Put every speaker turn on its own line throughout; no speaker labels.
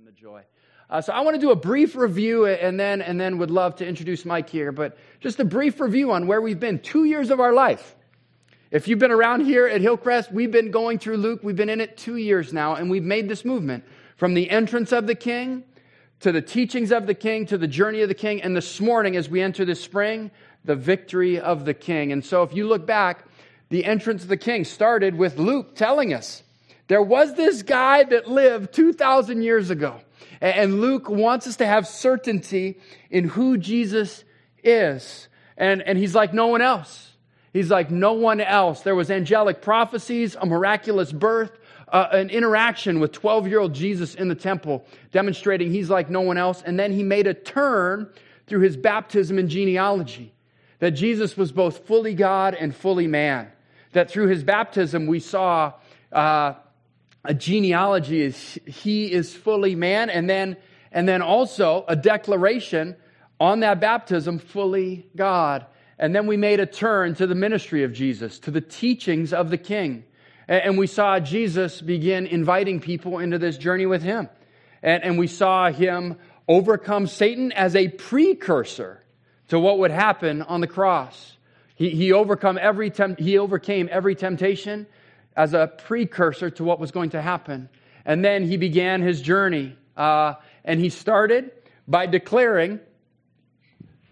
and the joy. Uh, so I want to do a brief review and then, and then would love to introduce Mike here, but just a brief review on where we've been. Two years of our life. If you've been around here at Hillcrest, we've been going through Luke. We've been in it two years now, and we've made this movement from the entrance of the king to the teachings of the king to the journey of the king. And this morning, as we enter this spring, the victory of the king. And so if you look back, the entrance of the king started with Luke telling us there was this guy that lived 2,000 years ago. And Luke wants us to have certainty in who Jesus is. And, and he's like no one else. He's like no one else. There was angelic prophecies, a miraculous birth, uh, an interaction with 12 year old Jesus in the temple, demonstrating he's like no one else. And then he made a turn through his baptism and genealogy that Jesus was both fully God and fully man. That through his baptism, we saw uh, a genealogy is he is fully man, and then and then also a declaration on that baptism, fully God. And then we made a turn to the ministry of Jesus, to the teachings of the King. And we saw Jesus begin inviting people into this journey with him. And, we saw him overcome Satan as a precursor to what would happen on the cross. He, he, overcome every temp- he overcame every temptation as a precursor to what was going to happen. And then he began his journey. Uh, and he started by declaring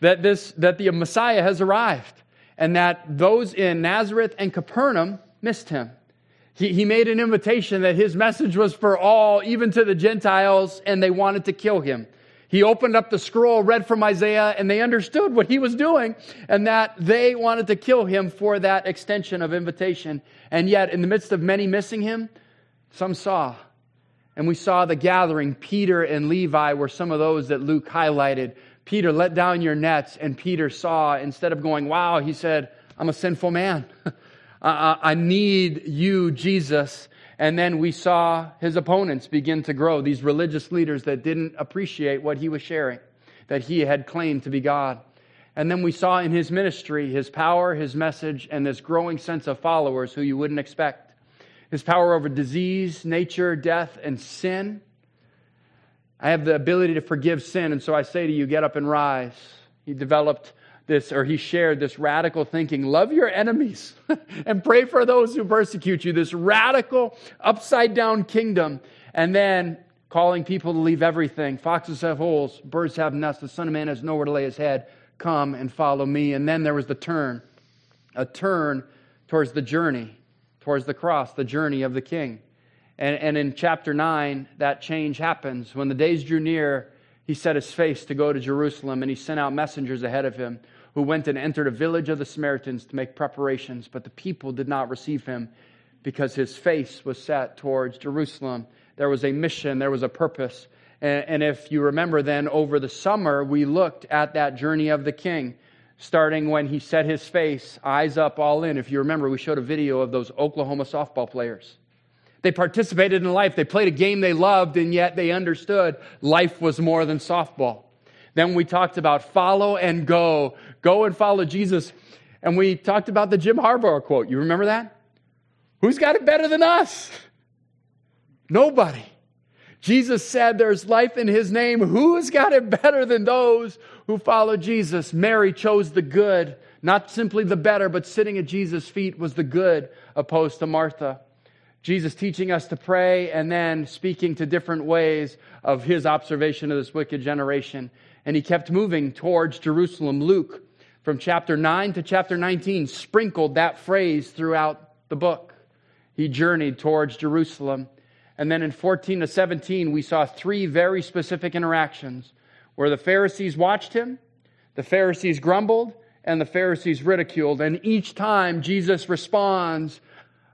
that, this, that the Messiah has arrived and that those in Nazareth and Capernaum missed him. He, he made an invitation that his message was for all, even to the Gentiles, and they wanted to kill him. He opened up the scroll, read from Isaiah, and they understood what he was doing and that they wanted to kill him for that extension of invitation. And yet, in the midst of many missing him, some saw. And we saw the gathering. Peter and Levi were some of those that Luke highlighted. Peter, let down your nets. And Peter saw, instead of going, wow, he said, I'm a sinful man. I need you, Jesus. And then we saw his opponents begin to grow, these religious leaders that didn't appreciate what he was sharing, that he had claimed to be God. And then we saw in his ministry his power, his message, and this growing sense of followers who you wouldn't expect. His power over disease, nature, death, and sin. I have the ability to forgive sin, and so I say to you, get up and rise. He developed this, or he shared this radical thinking love your enemies and pray for those who persecute you. This radical, upside down kingdom. And then calling people to leave everything. Foxes have holes, birds have nests, the Son of Man has nowhere to lay his head. Come and follow me. And then there was the turn a turn towards the journey, towards the cross, the journey of the king. And, and in chapter 9, that change happens. When the days drew near, he set his face to go to Jerusalem, and he sent out messengers ahead of him who went and entered a village of the Samaritans to make preparations, but the people did not receive him because his face was set towards Jerusalem. There was a mission, there was a purpose. And, if you remember, then over the summer, we looked at that journey of the king, starting when he set his face, eyes up, all in. If you remember, we showed a video of those Oklahoma softball players. They participated in life, they played a game they loved, and yet they understood life was more than softball. Then we talked about follow and go. Go and follow Jesus. And we talked about the Jim Harbaugh quote. You remember that? Who's got it better than us? Nobody. Jesus said there's life in his name. Who's got it better than those who follow Jesus? Mary chose the good, not simply the better, but sitting at Jesus' feet was the good opposed to Martha. Jesus teaching us to pray and then speaking to different ways of his observation of this wicked generation and he kept moving towards Jerusalem. Luke, from chapter 9 to chapter 19, sprinkled that phrase throughout the book. He journeyed towards Jerusalem. And then in 14 to 17, we saw three very specific interactions where the Pharisees watched him, the Pharisees grumbled, and the Pharisees ridiculed. And each time, Jesus responds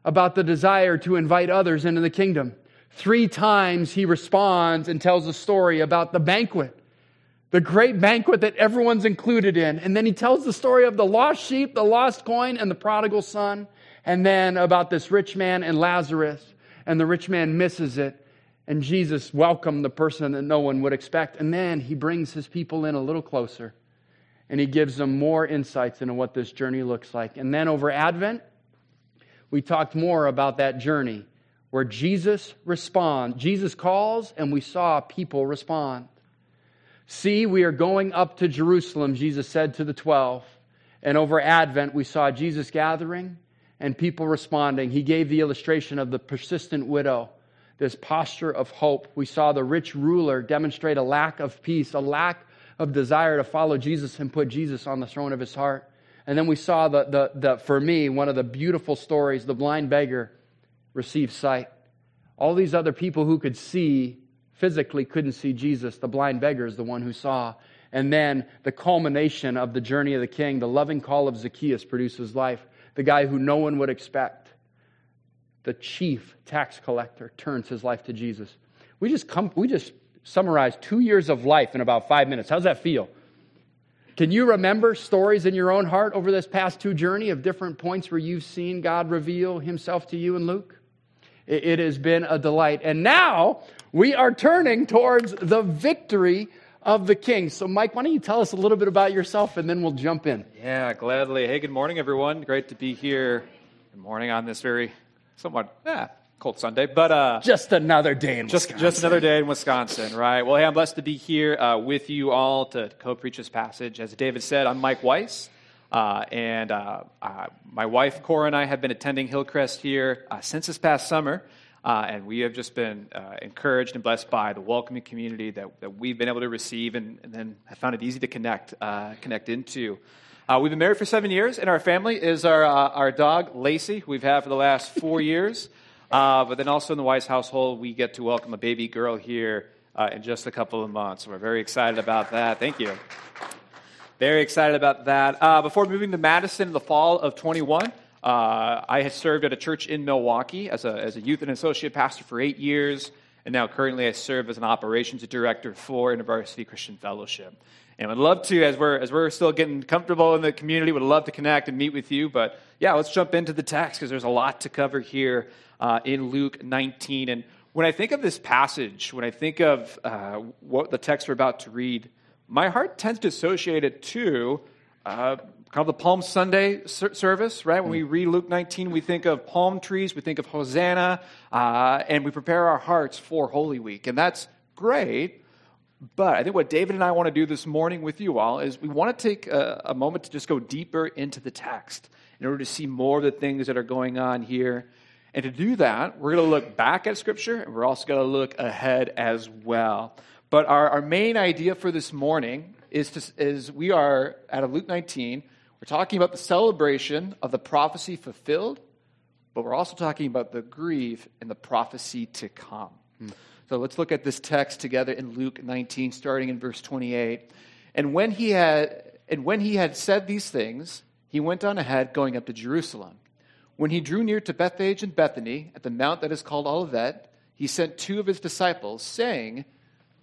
about the desire to invite others into the kingdom. Three times he responds and tells a story about the banquet the great banquet that everyone's included in. And then he tells the story of the lost sheep, the lost coin, and the prodigal son. And then about this rich man and Lazarus. And the rich man misses it. And Jesus welcomed the person that no one would expect. And then he brings his people in a little closer. And he gives them more insights into what this journey looks like. And then over Advent, we talked more about that journey where Jesus responds. Jesus calls, and we saw people respond. See, we are going up to Jerusalem, Jesus said to the twelve. And over Advent, we saw Jesus gathering and people responding. He gave the illustration of the persistent widow, this posture of hope. We saw the rich ruler demonstrate a lack of peace, a lack of desire to follow Jesus and put Jesus on the throne of his heart. And then we saw the, the, the for me, one of the beautiful stories the blind beggar received sight. All these other people who could see physically couldn't see Jesus. The blind beggar is the one who saw. And then the culmination of the journey of the king, the loving call of Zacchaeus produces life. The guy who no one would expect, the chief tax collector, turns his life to Jesus. We just come, we just summarized two years of life in about five minutes. How's that feel? Can you remember stories in your own heart over this past two journey of different points where you've seen God reveal himself to you in Luke? It has been a delight. And now we are turning towards the victory of the king. So, Mike, why don't you tell us a little bit about yourself and then we'll jump in.
Yeah, gladly. Hey, good morning, everyone. Great to be here. Good morning on this very somewhat yeah, cold Sunday, but uh,
just another day in
just,
Wisconsin.
Just another day in Wisconsin, right? Well, hey, I'm blessed to be here uh, with you all to co-preach this passage. As David said, I'm Mike Weiss. Uh, and uh, uh, my wife Cora and I have been attending Hillcrest here uh, since this past summer, uh, and we have just been uh, encouraged and blessed by the welcoming community that, that we've been able to receive, and, and then have found it easy to connect connect into. we've been married for seven years, and our family is our our dog Lacey, who we've had for the last four years. but then also in the Weiss household, we get to welcome a baby girl here in just a couple of months. We're very excited about that. Thank you. Very excited about that. Uh, before moving to Madison in the fall of 21, uh, I had served at a church in Milwaukee as a, as a youth and associate pastor for eight years, and now currently I serve as an operations director for University Christian Fellowship. And would love to, as we're, as we're still getting comfortable in the community, would love to connect and meet with you. But yeah, let's jump into the text because there's a lot to cover here uh, in Luke 19. And when I think of this passage, when I think of uh, what the text we're about to read, my heart tends to associate it to uh, kind of the Palm Sunday service, right? When we read Luke 19, we think of palm trees, we think of Hosanna, uh, and we prepare our hearts for Holy Week. And that's great. But I think what David and I want to do this morning with you all is we want to take a, a moment to just go deeper into the text in order to see more of the things that are going on here. And to do that, we're going to look back at Scripture and we're also going to look ahead as well. But our, our main idea for this morning is, to, is we are, out of Luke 19, we're talking about the celebration of the prophecy fulfilled, but we're also talking about the grief and the prophecy to come. Hmm. So let's look at this text together in Luke 19, starting in verse 28. And when he had, and when he had said these things, he went on ahead, going up to Jerusalem. When he drew near to Bethphage and Bethany, at the mount that is called Olivet, he sent two of his disciples, saying,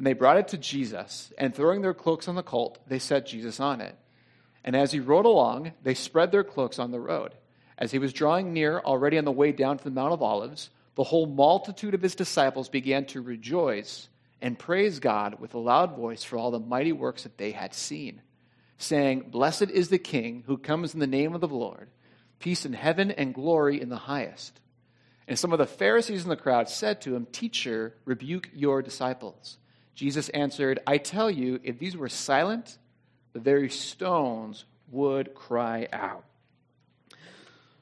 And they brought it to Jesus, and throwing their cloaks on the colt, they set Jesus on it. And as he rode along, they spread their cloaks on the road. As he was drawing near, already on the way down to the Mount of Olives, the whole multitude of his disciples began to rejoice and praise God with a loud voice for all the mighty works that they had seen, saying, Blessed is the King who comes in the name of the Lord, peace in heaven and glory in the highest. And some of the Pharisees in the crowd said to him, Teacher, rebuke your disciples. Jesus answered, I tell you, if these were silent, the very stones would cry out.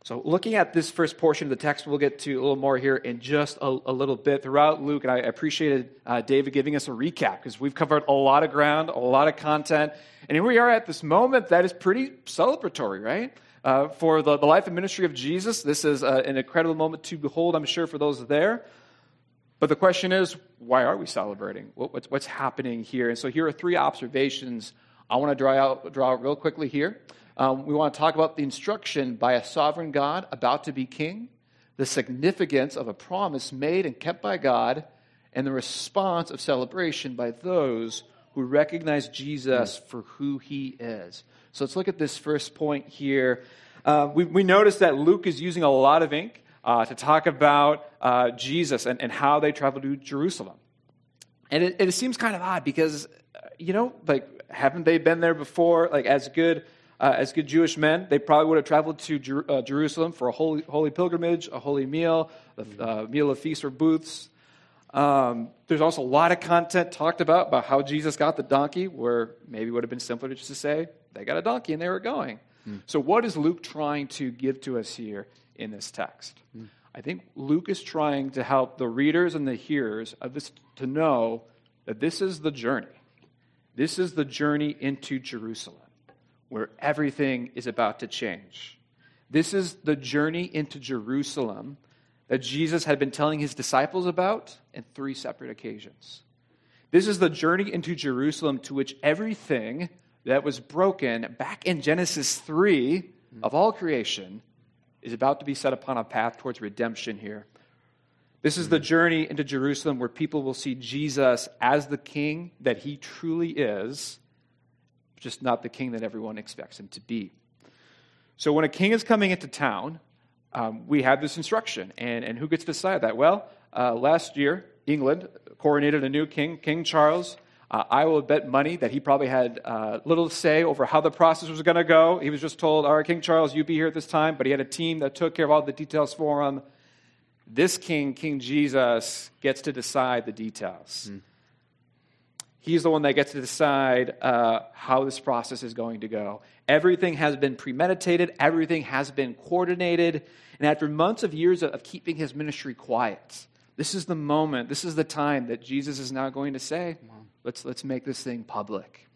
So, looking at this first portion of the text, we'll get to a little more here in just a, a little bit. Throughout Luke, and I appreciated uh, David giving us a recap because we've covered a lot of ground, a lot of content. And here we are at this moment that is pretty celebratory, right? Uh, for the, the life and ministry of Jesus, this is uh, an incredible moment to behold, I'm sure, for those there. But the question is, why are we celebrating? What's, what's happening here? And so here are three observations I want to draw out, draw out real quickly here. Um, we want to talk about the instruction by a sovereign God about to be king, the significance of a promise made and kept by God, and the response of celebration by those who recognize Jesus for who he is. So let's look at this first point here. Uh, we, we notice that Luke is using a lot of ink uh, to talk about uh, Jesus and, and how they traveled to Jerusalem. And it, it seems kind of odd because, uh, you know, like, haven't they been there before? Like, as good. Uh, as good Jewish men, they probably would have traveled to Jer- uh, Jerusalem for a holy, holy pilgrimage, a holy meal, a uh, meal of feasts or booths. Um, there's also a lot of content talked about about how Jesus got the donkey, where maybe it would have been simpler just to say they got a donkey and they were going. Mm. So, what is Luke trying to give to us here in this text? Mm. I think Luke is trying to help the readers and the hearers of this to know that this is the journey. This is the journey into Jerusalem, where everything is about to change. This is the journey into Jerusalem that Jesus had been telling his disciples about in three separate occasions. This is the journey into Jerusalem to which everything that was broken back in Genesis 3 of all creation is about to be set upon a path towards redemption here. This is the journey into Jerusalem where people will see Jesus as the king that he truly is, just not the king that everyone expects him to be. So when a king is coming into town, um, we have this instruction. And, and who gets to decide that? Well, uh, last year, England coronated a new king, King Charles. Uh, I will bet money that he probably had uh, little say over how the process was going to go. He was just told, All right, King Charles, you be here at this time. But he had a team that took care of all the details for him. This king, King Jesus, gets to decide the details. Mm. He's the one that gets to decide uh, how this process is going to go. Everything has been premeditated, everything has been coordinated. And after months of years of keeping his ministry quiet, this is the moment, this is the time that Jesus is now going to say, let's, let's make this thing public.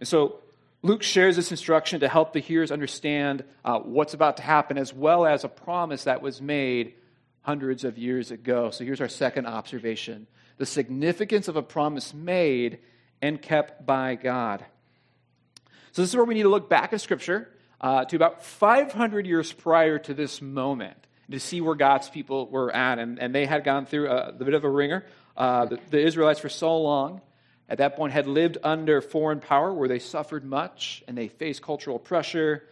And so Luke shares this instruction to help the hearers understand uh, what's about to happen, as well as a promise that was made hundreds of years ago. So here's our second observation the significance of a promise made and kept by God. So, this is where we need to look back at Scripture uh, to about 500 years prior to this moment to see where God's people were at. And, and they had gone through a, a bit of a ringer. Uh, the, the Israelites, for so long, at that point, had lived under foreign power where they suffered much and they faced cultural pressure.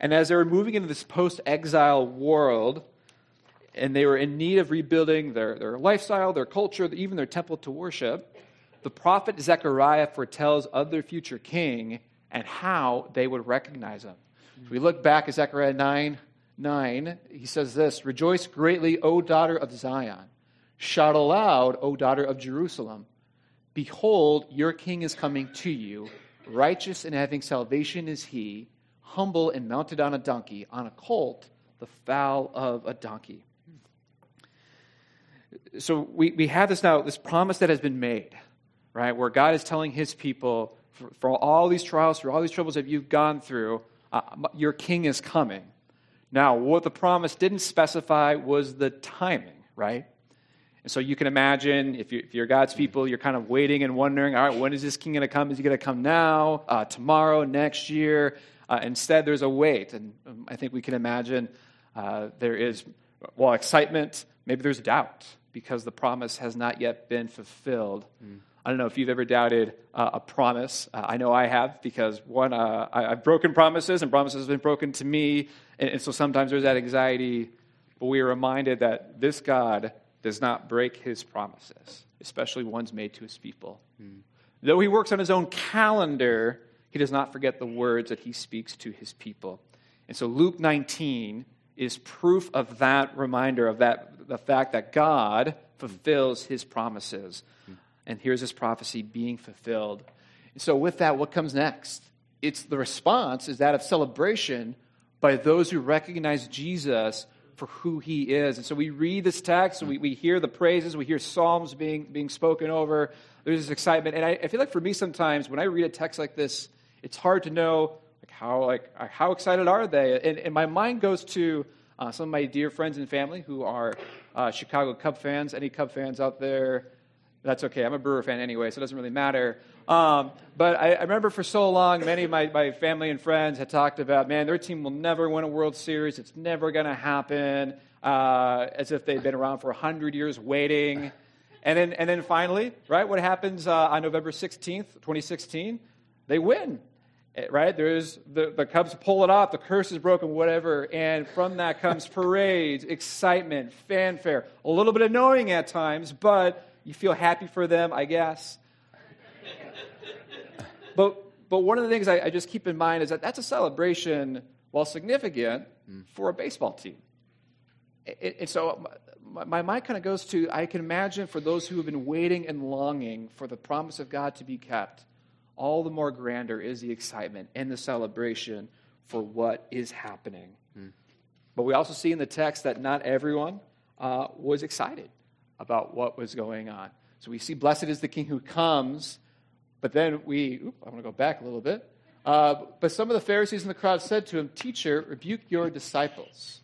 And as they were moving into this post exile world, and they were in need of rebuilding their, their lifestyle, their culture, even their temple to worship, the prophet Zechariah foretells of their future king and how they would recognize him. If we look back at Zechariah 9 9, he says this Rejoice greatly, O daughter of Zion. Shout aloud, O daughter of Jerusalem. Behold, your king is coming to you. Righteous and having salvation is he, humble and mounted on a donkey, on a colt, the foal of a donkey so we, we have this now, this promise that has been made, right? Where God is telling his people, for, for all these trials, for all these troubles that you've gone through, uh, your king is coming. Now, what the promise didn't specify was the timing, right? And so you can imagine if, you, are God's people, you're kind of waiting and wondering, all right, when is this king going to come? Is he going to come now, uh, tomorrow, next year? Uh, instead, there's a wait. And um, I think we can imagine uh, there is, well, excitement, maybe there's doubt because the promise has not yet been fulfilled. Mm. I don't know if you've ever doubted uh, a promise. Uh, I know I have because one, uh, I, have broken promises and promises have been broken to me. And, and, so sometimes there's that anxiety. But we are reminded that this God does not break his promises, especially ones made to his people. Mm. Though he works on his own calendar, he does not forget the words that he speaks to his people. And so Luke 19 is proof of that reminder of that the fact that God fulfills his promises. And here's this prophecy being fulfilled. And so, with that, what comes next? It's the response is that of celebration by those who recognize Jesus for who he is. And so we read this text, we, we hear the praises, we hear psalms being, being spoken over. There's this excitement. And I, I feel like for me sometimes when I read a text like this, it's hard to know like how, like, how excited are they? And, and my mind goes to uh, some of my dear friends and family who are uh, Chicago Cub fans. Any Cub fans out there? That's okay. I'm a Brewer fan anyway, so it doesn't really matter. Um, but I, I, remember for so long, many of my, my family and friends had talked about, man, their team will never win a World Series. It's never going to happen. Uh, as if they'd been around for 100 years waiting. And then, and then finally, right, what happens uh, on November 16th, 2016? They win, eh, right? There's the, the Cubs pull it off, the curse is broken, whatever. And from that comes parades, excitement, fanfare, a little bit annoying at times, but you feel happy for them, I guess. but, but one of the things I, I just keep in mind is that that's a celebration, while significant, for a baseball team. And so my mind kind of goes to I can imagine for those who have been waiting and longing for the promise of God to be kept, all the more grander is the excitement and the celebration for what is happening. Mm. But we also see in the text that not everyone uh, was excited about what was going on. So we see, Blessed is the King who comes, but then we, oop, I want to go back a little bit. Uh, but some of the Pharisees in the crowd said to him, Teacher, rebuke your disciples.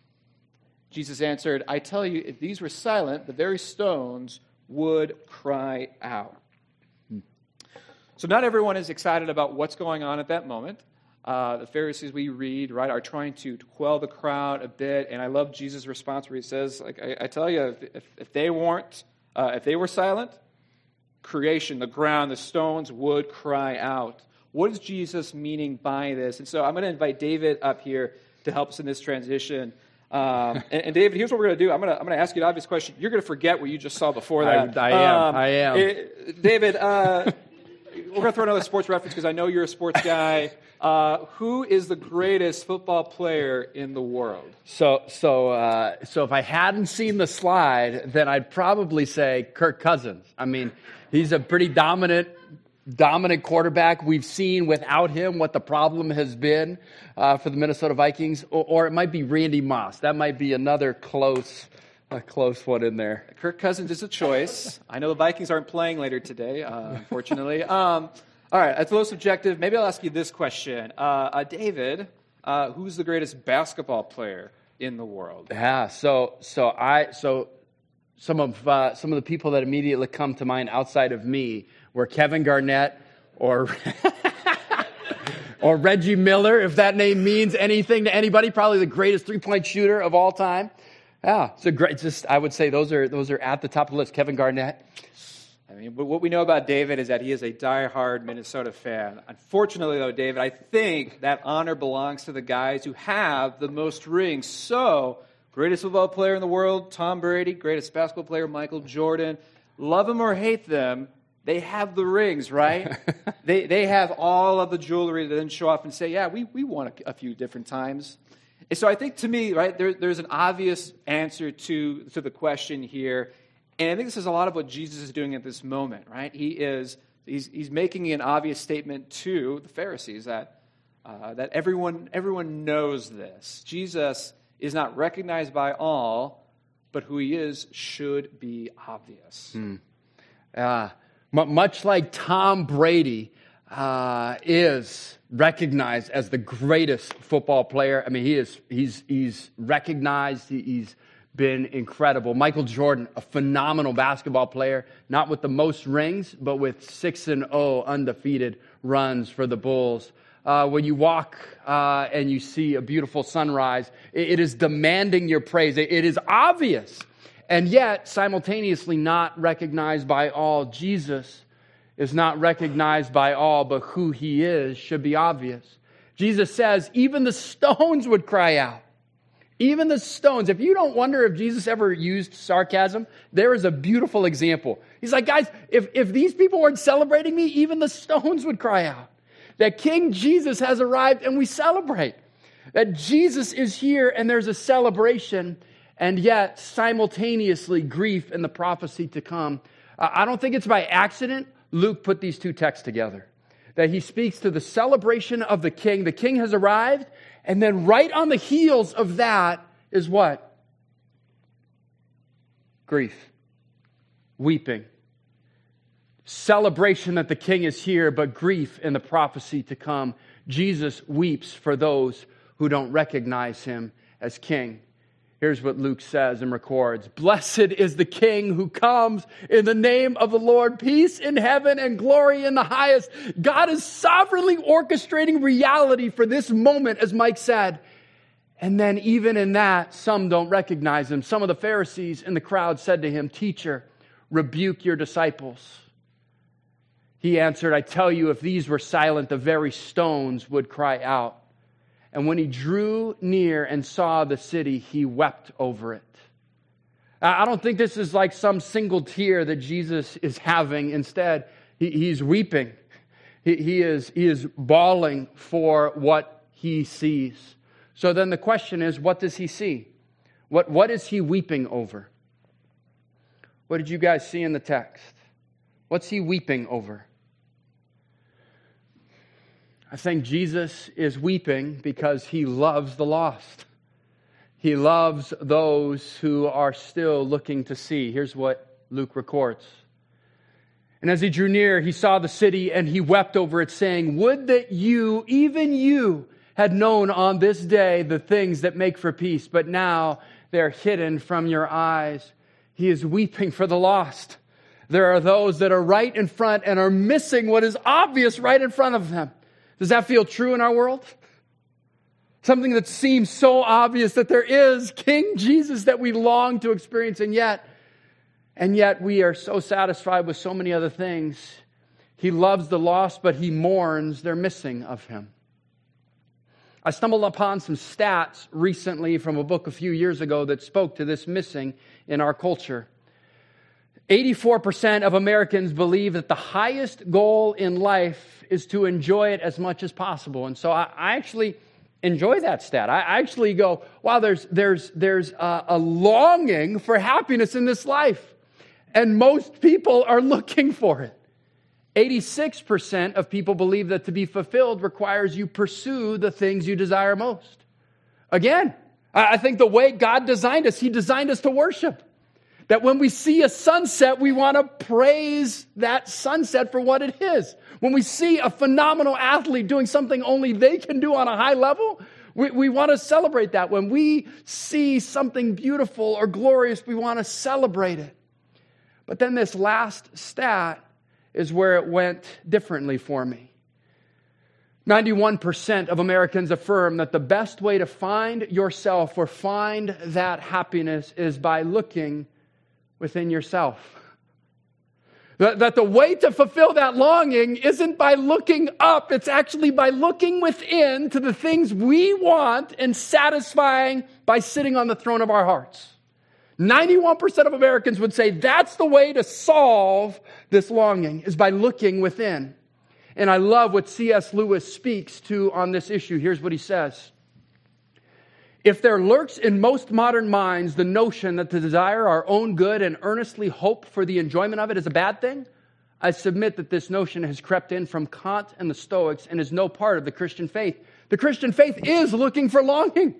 Jesus answered, I tell you, if these were silent, the very stones would cry out. So, not everyone is excited about what's going on at that moment. Uh, the Pharisees we read, right, are trying to, quell the crowd a bit. And I love Jesus' response where he says, like, I, I tell you, if, if they weren't, uh, if they were silent, creation, the ground, the stones would cry out. What is Jesus meaning by this? And so I'm going to invite David up here to help us in this transition. Um, and, and, David, here's what we're going to do. I'm going to, I'm to ask you an obvious question. You're going to forget what you just saw before that.
I, I am. Um, I am.
It, David, uh, we're going to throw another sports reference because I know you're a sports guy. Uh, who is the greatest football player in the world?
So, so, uh, so if I hadn't seen the slide, then I'd probably say Kirk Cousins. I mean, he's a pretty dominant dominant quarterback. We've seen without him what the problem has been uh, for the Minnesota Vikings, or, or, it might be Randy Moss. That might be another close, a close one in there.
Kirk Cousins is a choice. I know the Vikings aren't playing later today, uh, unfortunately. um, all right, that's a little subjective. Maybe I'll ask you this question, uh, uh David. Uh, who's the greatest basketball player in the world?
Yeah, so so I so some of uh, some of the people that immediately come to mind outside of me were Kevin Garnett or or Reggie Miller, if that name means anything to anybody. Probably the greatest three point shooter of all time. Yeah, it's a great. Just I would say those are those are at the top of the list. Kevin Garnett.
I mean, but what we know about David is that he is a die-hard Minnesota fan. Unfortunately, though, David, I think that honor belongs to the guys who have the most rings. So, greatest football player in the world, Tom Brady, greatest basketball player, Michael Jordan. Love them or hate them, they have the rings, right? they, they have all of the jewelry to then show off and say, yeah, we, we won a, a few different times. And so I think to me, right, there, there's an obvious answer to, to the question here. And I think this is a lot of what Jesus is doing at this moment, right? He is he's, he's making an obvious statement to the Pharisees that, uh, that everyone, everyone knows this. Jesus is not recognized by all, but who he is should be obvious.
Hmm. Uh, much like Tom Brady uh, is recognized as the greatest football player. I mean, he is, he's, he's recognized, he's been incredible. Michael Jordan, a phenomenal basketball player, not with the most rings, but with 6 and 0 undefeated runs for the Bulls. Uh, when you walk uh, and you see a beautiful sunrise, it, it is demanding your praise. It, it is obvious and yet simultaneously not recognized by all. Jesus is not recognized by all, but who he is should be obvious. Jesus says, even the stones would cry out. Even the stones. If you don't wonder if Jesus ever used sarcasm, there is a beautiful example. He's like, guys, if, if these people weren't celebrating me, even the stones would cry out. That King Jesus has arrived and we celebrate. That Jesus is here and there's a celebration and yet simultaneously grief and the prophecy to come. Uh, I don't think it's by accident Luke put these two texts together. That he speaks to the celebration of the king. The king has arrived, and then right on the heels of that is what? Grief, weeping, celebration that the king is here, but grief in the prophecy to come. Jesus weeps for those who don't recognize him as king. Here's what Luke says and records Blessed is the King who comes in the name of the Lord. Peace in heaven and glory in the highest. God is sovereignly orchestrating reality for this moment, as Mike said. And then, even in that, some don't recognize him. Some of the Pharisees in the crowd said to him, Teacher, rebuke your disciples? He answered, I tell you, if these were silent, the very stones would cry out. And when he drew near and saw the city, he wept over it. I don't think this is like some single tear that Jesus is having. Instead, he, he's weeping. He, he, is, he is bawling for what he sees. So then the question is what does he see? What, what is he weeping over? What did you guys see in the text? What's he weeping over? I think Jesus is weeping because he loves the lost. He loves those who are still looking to see. Here's what Luke records. And as he drew near, he saw the city and he wept over it, saying, Would that you, even you, had known on this day the things that make for peace, but now they're hidden from your eyes. He is weeping for the lost. There are those that are right in front and are missing what is obvious right in front of them. Does that feel true in our world? Something that seems so obvious that there is King Jesus that we long to experience, and yet, and yet we are so satisfied with so many other things. He loves the lost, but he mourns their missing of him. I stumbled upon some stats recently from a book a few years ago that spoke to this missing in our culture. 84% of Americans believe that the highest goal in life is to enjoy it as much as possible. And so I, I actually enjoy that stat. I actually go, wow, there's, there's, there's a, a longing for happiness in this life. And most people are looking for it. 86% of people believe that to be fulfilled requires you pursue the things you desire most. Again, I think the way God designed us, He designed us to worship. That when we see a sunset, we want to praise that sunset for what it is. When we see a phenomenal athlete doing something only they can do on a high level, we, we want to celebrate that. When we see something beautiful or glorious, we want to celebrate it. But then this last stat is where it went differently for me. 91% of Americans affirm that the best way to find yourself or find that happiness is by looking within yourself. That, that the way to fulfill that longing isn't by looking up, it's actually by looking within to the things we want and satisfying by sitting on the throne of our hearts. 91% of Americans would say that's the way to solve this longing is by looking within. And I love what C.S. Lewis speaks to on this issue. Here's what he says. If there lurks in most modern minds the notion that to desire our own good and earnestly hope for the enjoyment of it is a bad thing, I submit that this notion has crept in from Kant and the Stoics and is no part of the Christian faith. The Christian faith is looking for longing.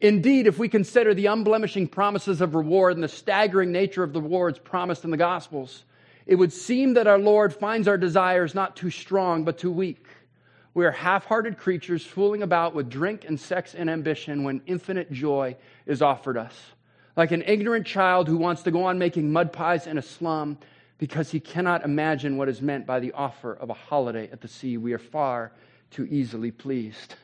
Indeed, if we consider the unblemishing promises of reward and the staggering nature of the rewards promised in the Gospels, it would seem that our Lord finds our desires not too strong, but too weak. We are half hearted creatures fooling about with drink and sex and ambition when infinite joy is offered us. Like an ignorant child who wants to go on making mud pies in a slum because he cannot imagine what is meant by the offer of a holiday at the sea, we are far too easily pleased.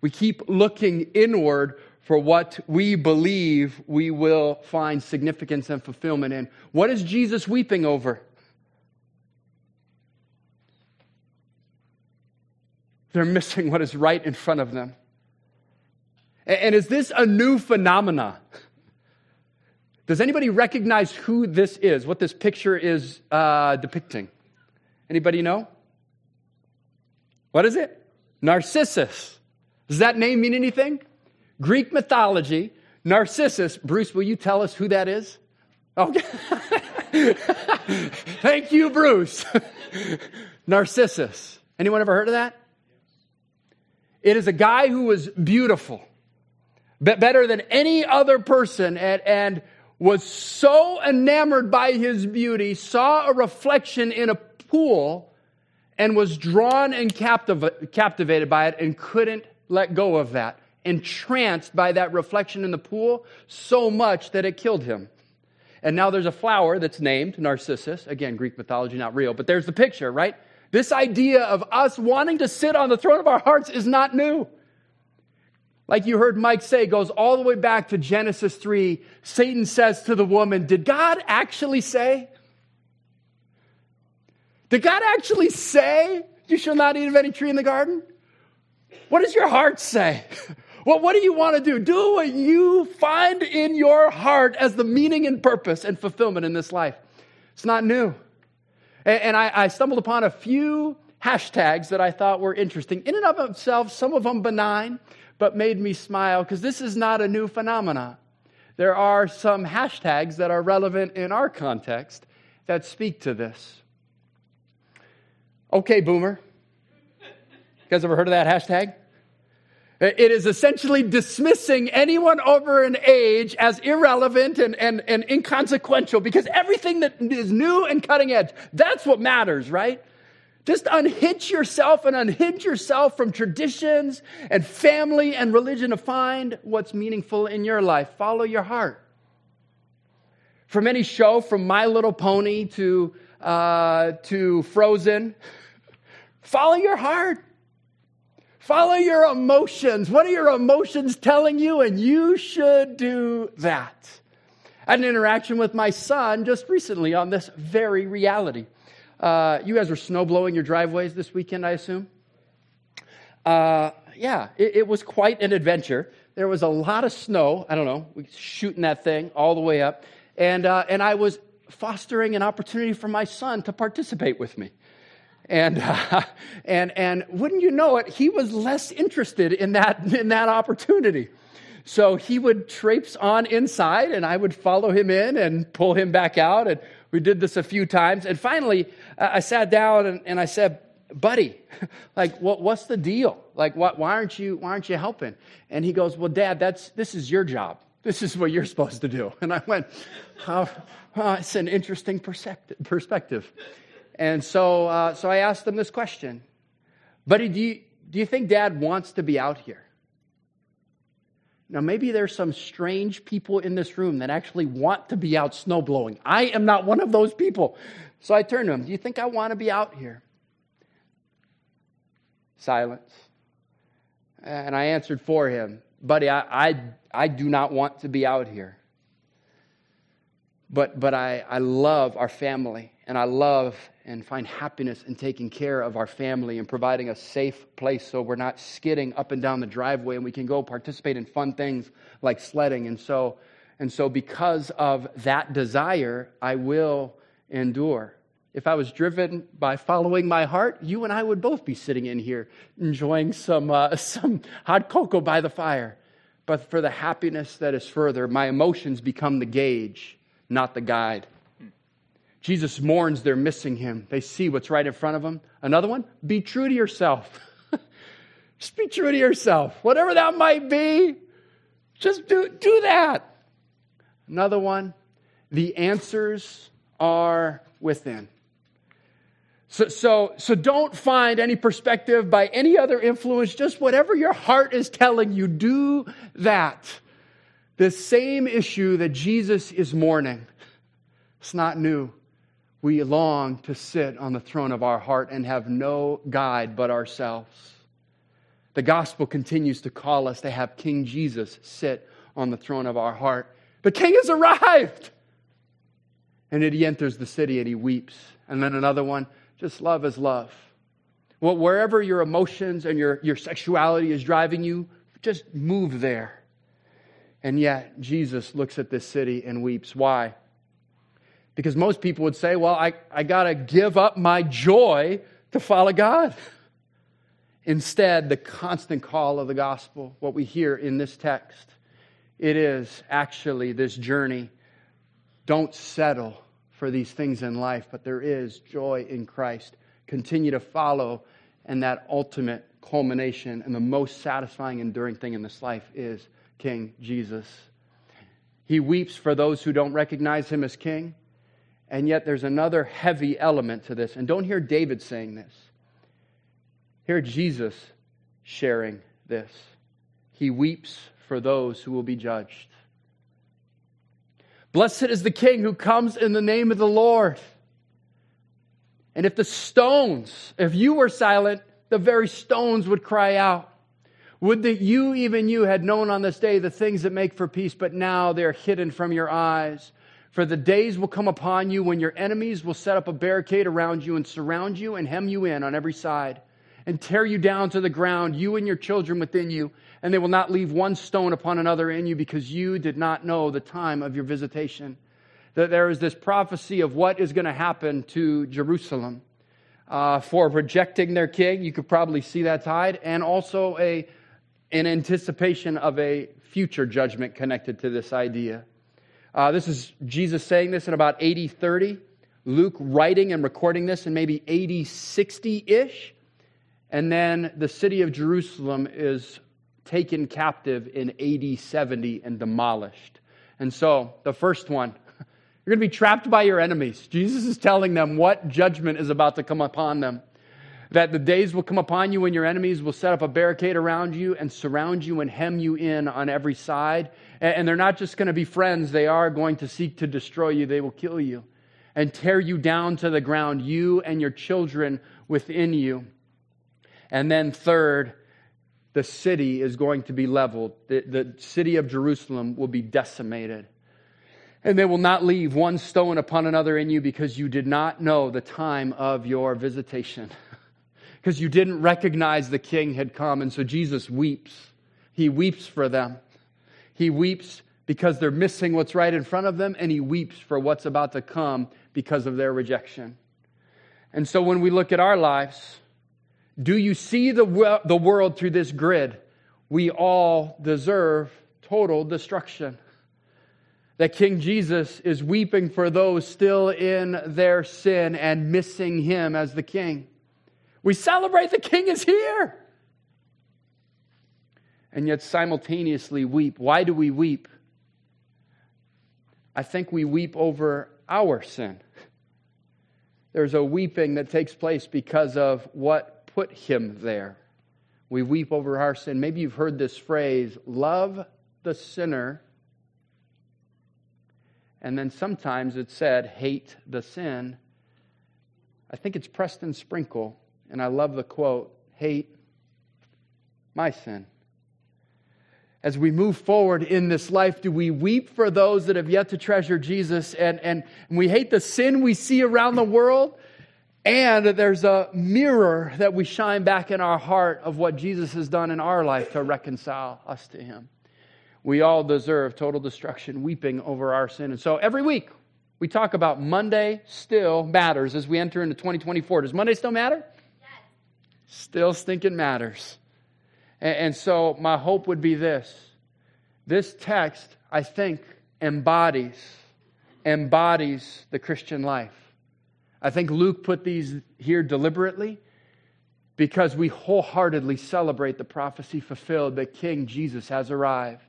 We keep looking inward for what we believe we will find significance and fulfillment in. What is Jesus weeping over? They're missing what is right in front of them. And is this a new phenomena? Does anybody recognize who this is, what this picture is uh, depicting? Anybody know? What is it? Narcissus. Does that name mean anything? Greek mythology, Narcissus. Bruce, will you tell us who that is? Okay. Thank you, Bruce. Narcissus. Anyone ever heard of that? It is a guy who was beautiful, better than any other person, and, and was so enamored by his beauty, saw a reflection in a pool, and was drawn and captiv- captivated by it and couldn't let go of that entranced by that reflection in the pool so much that it killed him. And now there's a flower that's named Narcissus. Again, Greek mythology, not real, but there's the picture, right? This idea of us wanting to sit on the throne of our hearts is not new. like you heard Mike say, goes all the way back to Genesis 3. Satan says to the woman, Did God actually say? Did God actually say, You shall not eat of any tree in the garden? What does your heart say? Well, what do you want to do? Do what you find in your heart as the meaning and purpose and fulfillment in this life. It's not new. And, I, I stumbled upon a few hashtags that I thought were interesting. In and of themselves, some of them benign, but made me smile because this is not a new phenomenon. There are some hashtags that are relevant in our context that speak to this. Okay, boomer. You guys ever heard of that hashtag? It is essentially dismissing anyone over an age as irrelevant and, and, and inconsequential because everything that is new and cutting edge, that's what matters, right? Just unhitch yourself and unhinge yourself from traditions and family and religion to find what's meaningful in your life. Follow your heart. From any show, from My Little Pony to, uh, to Frozen, follow your heart. Follow your emotions. What are your emotions telling you? And you should do that. I had an interaction with my son just recently on this very reality. Uh, you guys were snow blowing your driveways this weekend, I assume? Uh, yeah, it, it, was quite an adventure. There was a lot of snow. I don't know, we shooting that thing all the way up. And, uh, and I was fostering an opportunity for my son to participate with me. And, uh, and, and wouldn't you know it, he was less interested in that, in that opportunity. So he would traipse on inside, and I would follow him in and pull him back out. And we did this a few times. And finally, I sat down and, and I said, buddy, like, what, what's the deal? Like, what, why, aren't you, why aren't you helping? And he goes, well, Dad, that's, this is your job. This is what you're supposed to do. And I went, oh, oh it's an interesting perspective. And so, uh, so I asked them this question Buddy, do you, do you think dad wants to be out here? Now, maybe there's some strange people in this room that actually want to be out snow blowing. I am not one of those people. So I turned to him, Do you think I want to be out here? Silence. And I answered for him, Buddy, I, I, I do not want to be out here. But, but I, I love our family, and I love and find happiness in taking care of our family and providing a safe place so we're not skidding up and down the driveway and we can go participate in fun things like sledding. And so, and so because of that desire, I will endure. If I was driven by following my heart, you and I would both be sitting in here enjoying some, uh, some hot cocoa by the fire. But for the happiness that is further, my emotions become the gauge not the guide. Jesus mourns they're missing him. They see what's right in front of them. Another one, be true to yourself. just be true to yourself. Whatever that might be, just do, do that. Another one, the answers are within. So, so, so don't find any perspective by any other influence. Just whatever your heart is telling you, do that. The same issue that Jesus is mourning. It's not new. We long to sit on the throne of our heart and have no guide but ourselves. The gospel continues to call us to have King Jesus sit on the throne of our heart. The king has arrived. And then he enters the city and he weeps. And then another one, just love is love. Well, wherever your emotions and your, your sexuality is driving you, just move there. And yet, Jesus looks at this city and weeps. Why? Because most people would say, well, I, I got to give up my joy to follow God. Instead, the constant call of the gospel, what we hear in this text, it is actually this journey. Don't settle for these things in life, but there is joy in Christ. Continue to follow, and that ultimate culmination and the most satisfying, enduring thing in this life is King Jesus. He weeps for those who don't recognize him as king. And yet there's another heavy element to this. And don't hear David saying this. Hear Jesus sharing this. He weeps for those who will be judged. Blessed is the king who comes in the name of the Lord. And if the stones, if you were silent, the very stones would cry out. Would that you, even you, had known on this day the things that make for peace, but now they are hidden from your eyes. For the days will come upon you when your enemies will set up a barricade around you and surround you and hem you in on every side and tear you down to the ground, you and your children within you, and they will not leave one stone upon another in you because you did not know the time of your visitation. That there is this prophecy of what is going to happen to Jerusalem uh, for rejecting their king. You could probably see that tide, and also a, an anticipation of a future judgment connected to this idea. Uh, this is Jesus saying this in about AD 30. Luke writing and recording this in maybe AD 60 ish. And then the city of Jerusalem is taken captive in AD 70 and demolished. And so, the first one, you're going to be trapped by your enemies. Jesus is telling them what judgment is about to come upon them. That the days will come upon you when your enemies will set up a barricade around you and surround you and hem you in on every side. And they're not just going to be friends, they are going to seek to destroy you. They will kill you and tear you down to the ground, you and your children within you. And then, third, the city is going to be leveled. The, the city of Jerusalem will be decimated. And they will not leave one stone upon another in you because you did not know the time of your visitation. because you didn't recognize the king had come. And so Jesus weeps. He weeps for them. He weeps because they're missing what's right in front of them, and he weeps for what's about to come because of their rejection. And so when we look at our lives, do you see the, the world through this grid? We all deserve total destruction. That King Jesus is weeping for those still in their sin and missing him as the king. We celebrate the king is here. And yet simultaneously weep. Why do we weep? I think we weep over our sin. There's a weeping that takes place because of what put him there. We weep over our sin. Maybe you've heard this phrase love the sinner. And then sometimes it's said, hate the sin. I think it's Preston Sprinkle, and I love the quote hate my sin. As we move forward in this life, do we weep for those that have yet to treasure Jesus and, and, and we hate the sin we see around the world? And there's a mirror that we shine back in our heart of what Jesus has done in our life to reconcile us to Him. We all deserve total destruction, weeping over our sin. And so every week we talk about Monday still matters as we enter into 2024. Does Monday still matter? Yes. Still stinking matters. And, so my hope would be this this text, I think, embodies embodies the Christian life. I think Luke put these here deliberately because we wholeheartedly celebrate the prophecy fulfilled that King Jesus has arrived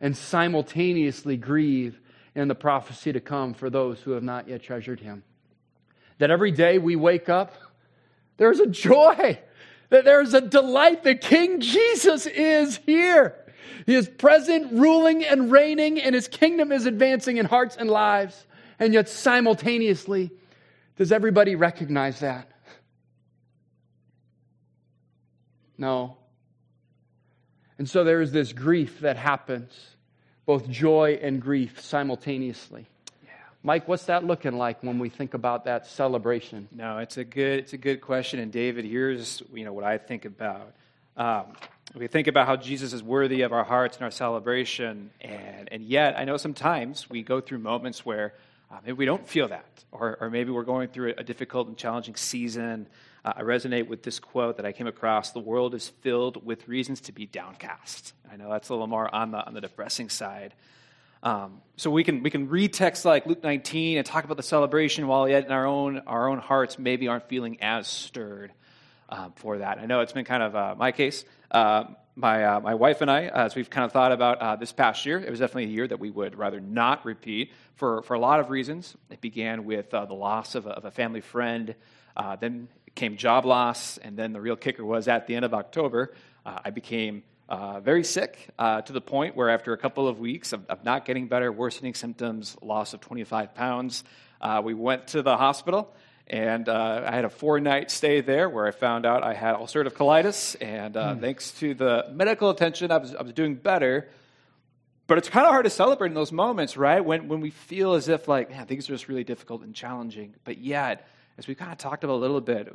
and simultaneously grieve in the prophecy to come for those who have not yet treasured him. That every day we wake up, there's a joy, that there's a delight that King Jesus is here. He is present, ruling, and reigning, and his kingdom is advancing in hearts and lives. And yet, simultaneously, does everybody recognize that? No. And so there is this grief that happens, both joy and grief simultaneously. Mike, what's that looking like when we think about that celebration?
No, it's a good, it's a good question. And David, here's you know what I think about. Um, we think about how Jesus is worthy of our hearts and our celebration, and, and yet I know sometimes we go through moments where uh, maybe we don't feel that, or, or maybe we're going through a difficult and challenging season. Uh, I resonate with this quote that I came across The world is filled with reasons to be downcast. I know that's a little more on the, on the depressing side. Um, so we can, we can read texts like Luke 19 and talk about the celebration while yet in our own, our own hearts maybe aren't feeling as stirred um, for that. I know it's been kind of uh, my case. Uh, my, uh, my wife and I, as we've kind of thought about uh, this past year, it was definitely a year that we would rather not repeat for, for a lot of reasons. It began with uh, the loss of a, of a family friend, uh, then came job loss, and then the real kicker was at the end of October, uh, I became uh, very sick to the point where after a couple of weeks of, of not getting better, worsening symptoms, loss of 25 pounds, we went to the hospital And uh, I had a four night stay there where I found out I had ulcerative colitis. And uh, mm. thanks to the medical attention, I was, I was doing better. But it's kind of hard to celebrate in those moments, right? When, when we feel as if, like, man, things are just really difficult and challenging. But yet, as we kind of talked about a little bit,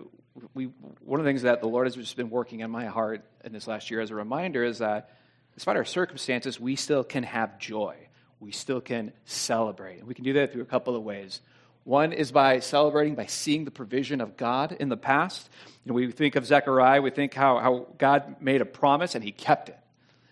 we, one of the things that the Lord has just been working in my heart in this last year as a reminder is that despite our circumstances, we still can have joy. We still can celebrate. And we can do that through a couple of ways. One is by celebrating, by seeing the provision of God in the past. You know, we think of Zechariah, we think how, how God made a promise and he kept it.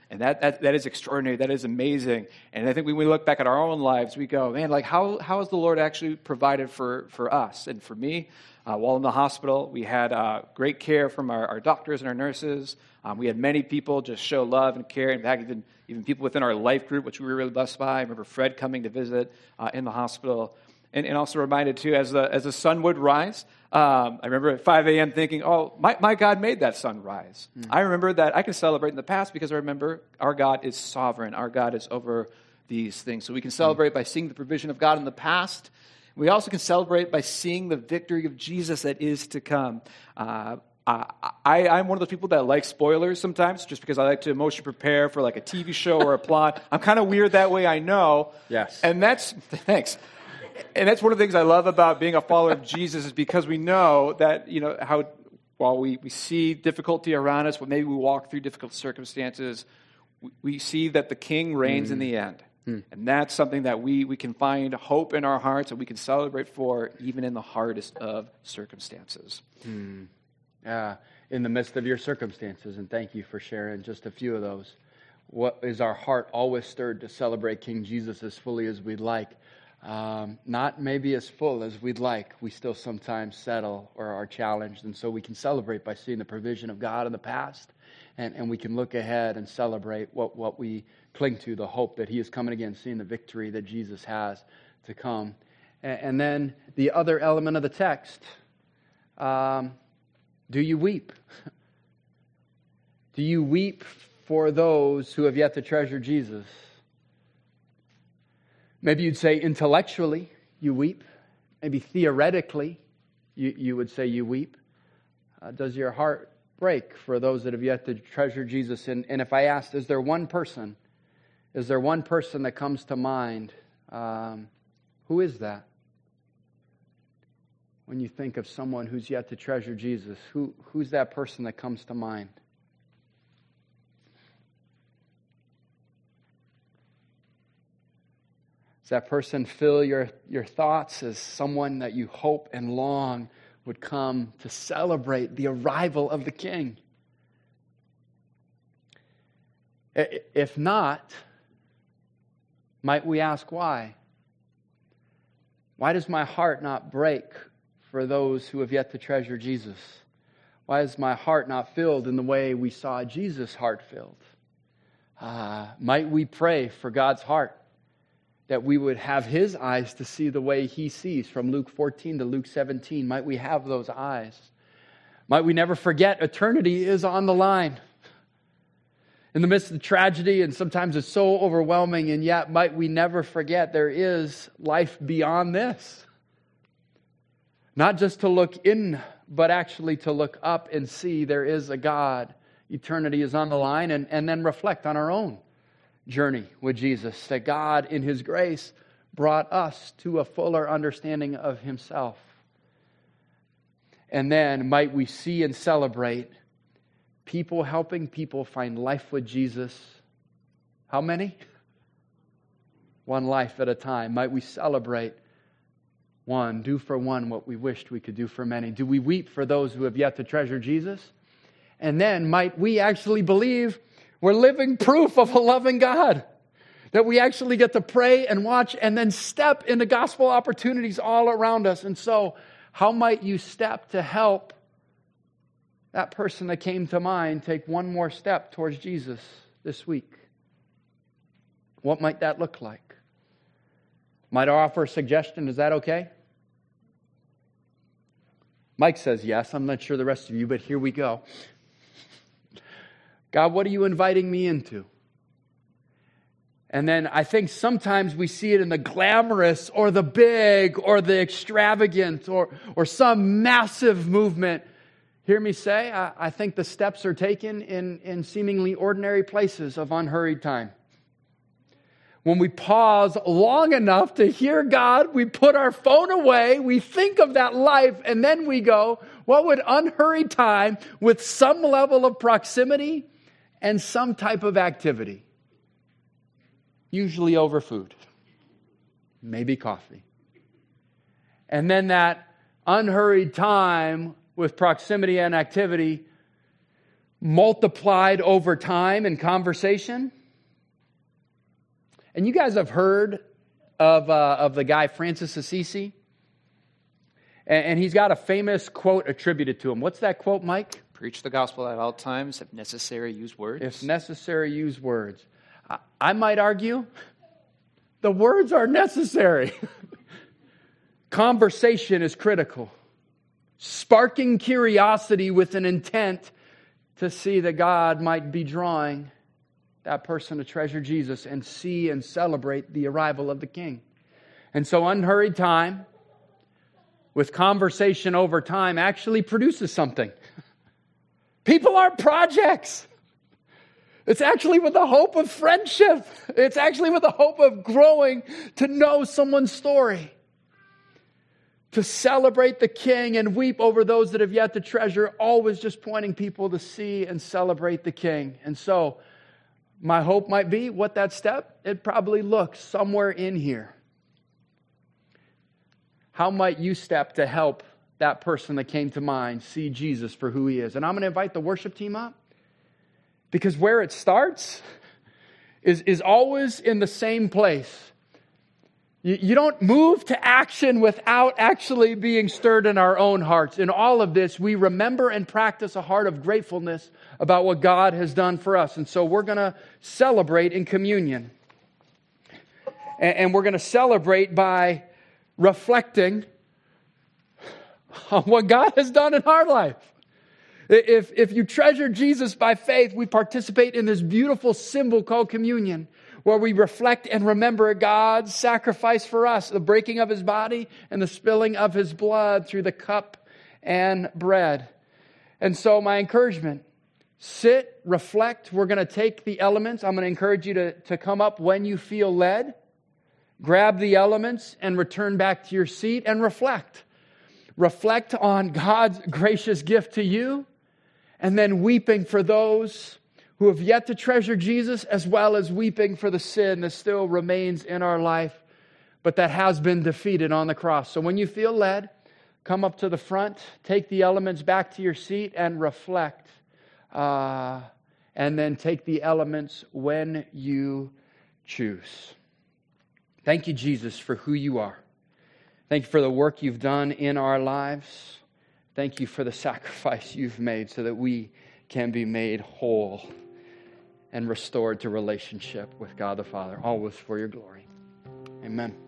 And that, that, that is extraordinary. That is amazing. And I think when we look back at our own lives, we go, man, like, how, how has the Lord actually provided for, for us? And for me, uh, while in the hospital, we had uh, great care from our, our, doctors and our nurses. Um, we had many people just show love and care. In fact, even, even people within our life group, which we were really blessed by. I remember Fred coming to visit uh, in the hospital and, and also reminded too as the, as the sun would rise. Um, I remember at 5 a.m. thinking, oh, my, my God made that sun rise. Mm. I remember that I can celebrate in the past because I remember our God is sovereign. Our God is over these things. So we can celebrate mm. by seeing the provision of God in the past. We also can celebrate by seeing the victory of Jesus that is to come. Uh, I, I'm one of those people that like spoilers sometimes, just because I like to emotionally prepare for like a TV show or a plot. I'm kind of weird that way, I know.
Yes.
And that's thanks and that's one of the things I love about being a follower of Jesus is because we know that, you know, how while we, we see difficulty around us, when maybe we walk through difficult circumstances, we, we see that the King reigns mm. in the end. Mm. And that's something that we, we can find hope in our hearts and we can celebrate for even in the hardest of circumstances.
Mm. Yeah, in the midst of your circumstances, and thank you for sharing just a few of those. What is our heart always stirred to celebrate King Jesus as fully as we'd like? Um, not maybe as full as we'd like, we still sometimes settle or are challenged. And so we can celebrate by seeing the provision of God in the past, and, and we can look ahead and celebrate what, what we cling to, the hope that He is coming again, seeing the victory that Jesus has to come. And, and then the other element of the text um, do you weep? do you weep for those who have yet to treasure Jesus? Maybe you'd say intellectually, you weep. Maybe theoretically, you, you would say you weep. Uh, does your heart break for those that have yet to treasure Jesus? And, and if I asked, is there one person, is there one person that comes to mind? Um, who is that? When you think of someone who's yet to treasure Jesus, who, who's that person that comes to mind? Does that person fill your, your thoughts as someone that you hope and long would come to celebrate the arrival of the King? If not, might we ask why? Why does my heart not break for those who have yet to treasure Jesus? Why is my heart not filled in the way we saw Jesus' heart filled? Uh, might we pray for God's heart? That we would have his eyes to see the way he sees from Luke 14 to Luke 17. Might we have those eyes? Might we never forget eternity is on the line. In the midst of the tragedy, and sometimes it's so overwhelming, and yet might we never forget there is life beyond this. Not just to look in, but actually to look up and see there is a God. Eternity is on the line, and, and then reflect on our own journey with Jesus, that God, in His grace, brought us to a fuller understanding of Himself. And then might we see and celebrate people helping people find life with Jesus. How many? One life at a time. Might we celebrate one, do for one what we wished we could do for many? Do we weep for those who have yet to treasure Jesus? And then might we actually believe we're living proof of a loving God. That we actually get to pray and watch and then step into gospel opportunities all around us. And so, how might you step to help that person that came to mind take one more step towards Jesus this week? What might that look like? Might I offer a suggestion? Is that okay? Mike says yes. I'm not sure the rest of you, but here we go. God, what are you inviting me into? And then I think sometimes we see it in the glamorous or the big or the extravagant or, or some massive movement. Hear me say, I, I think the steps are taken in, in seemingly ordinary places of unhurried time. When we pause long enough to hear God, we put our phone away, we think of that life, and then we go, what would unhurried time with some level of proximity and some type of activity? Usually over food, maybe coffee. And then that unhurried time with proximity and activity multiplied over time in conversation and you guys have heard of, uh, of the guy Francis Assisi? And, and he's got a famous quote attributed to him. What's that quote, Mike?
Preach the gospel at all times. If necessary, use words.
If necessary, use words. I, I might argue the words are necessary. Conversation is critical. Sparking curiosity with an intent to see that God might be drawing that person to treasure Jesus and see and celebrate the arrival of the King. And so, unhurried time with conversation over time actually produces something. People are projects. It's actually with the hope of friendship. It's actually with the hope of growing to know someone's story. To celebrate the king and weep over those that have yet to treasure, always just pointing people to see and celebrate the king. And so, my hope might be what that step, it probably looks somewhere in here. How might you step to help that person that came to mind see Jesus for who he is? And I'm going to invite the worship team up because where it starts is, is always in the same place. You, don't move to action without actually being stirred in our own hearts. In all of this, we remember and practice a heart of gratefulness about what God has done for us. And so we're going to celebrate in communion. And we're going to celebrate by reflecting on what God has done in our life. If, if you treasure Jesus by faith, we participate in this beautiful symbol called communion where we reflect and remember God's sacrifice for us, the breaking of his body and the spilling of his blood through the cup and bread. And so, my encouragement sit, reflect. We're going to take the elements. I'm going to encourage you to, to come up when you feel led. Grab the elements and return back to your seat and reflect. Reflect on God's gracious gift to you and then weeping for those who have yet to treasure Jesus, as well as weeping for the sin that still remains in our life, but that has been defeated on the cross. So when you feel led, come up to the front, take the elements back to your seat, and reflect. Uh, and then take the elements when you choose. Thank you, Jesus, for who you are. Thank you for the work you've done in our lives. Thank you for the sacrifice you've made so that we can be made whole and restored to relationship with God the Father, always for your glory. Amen.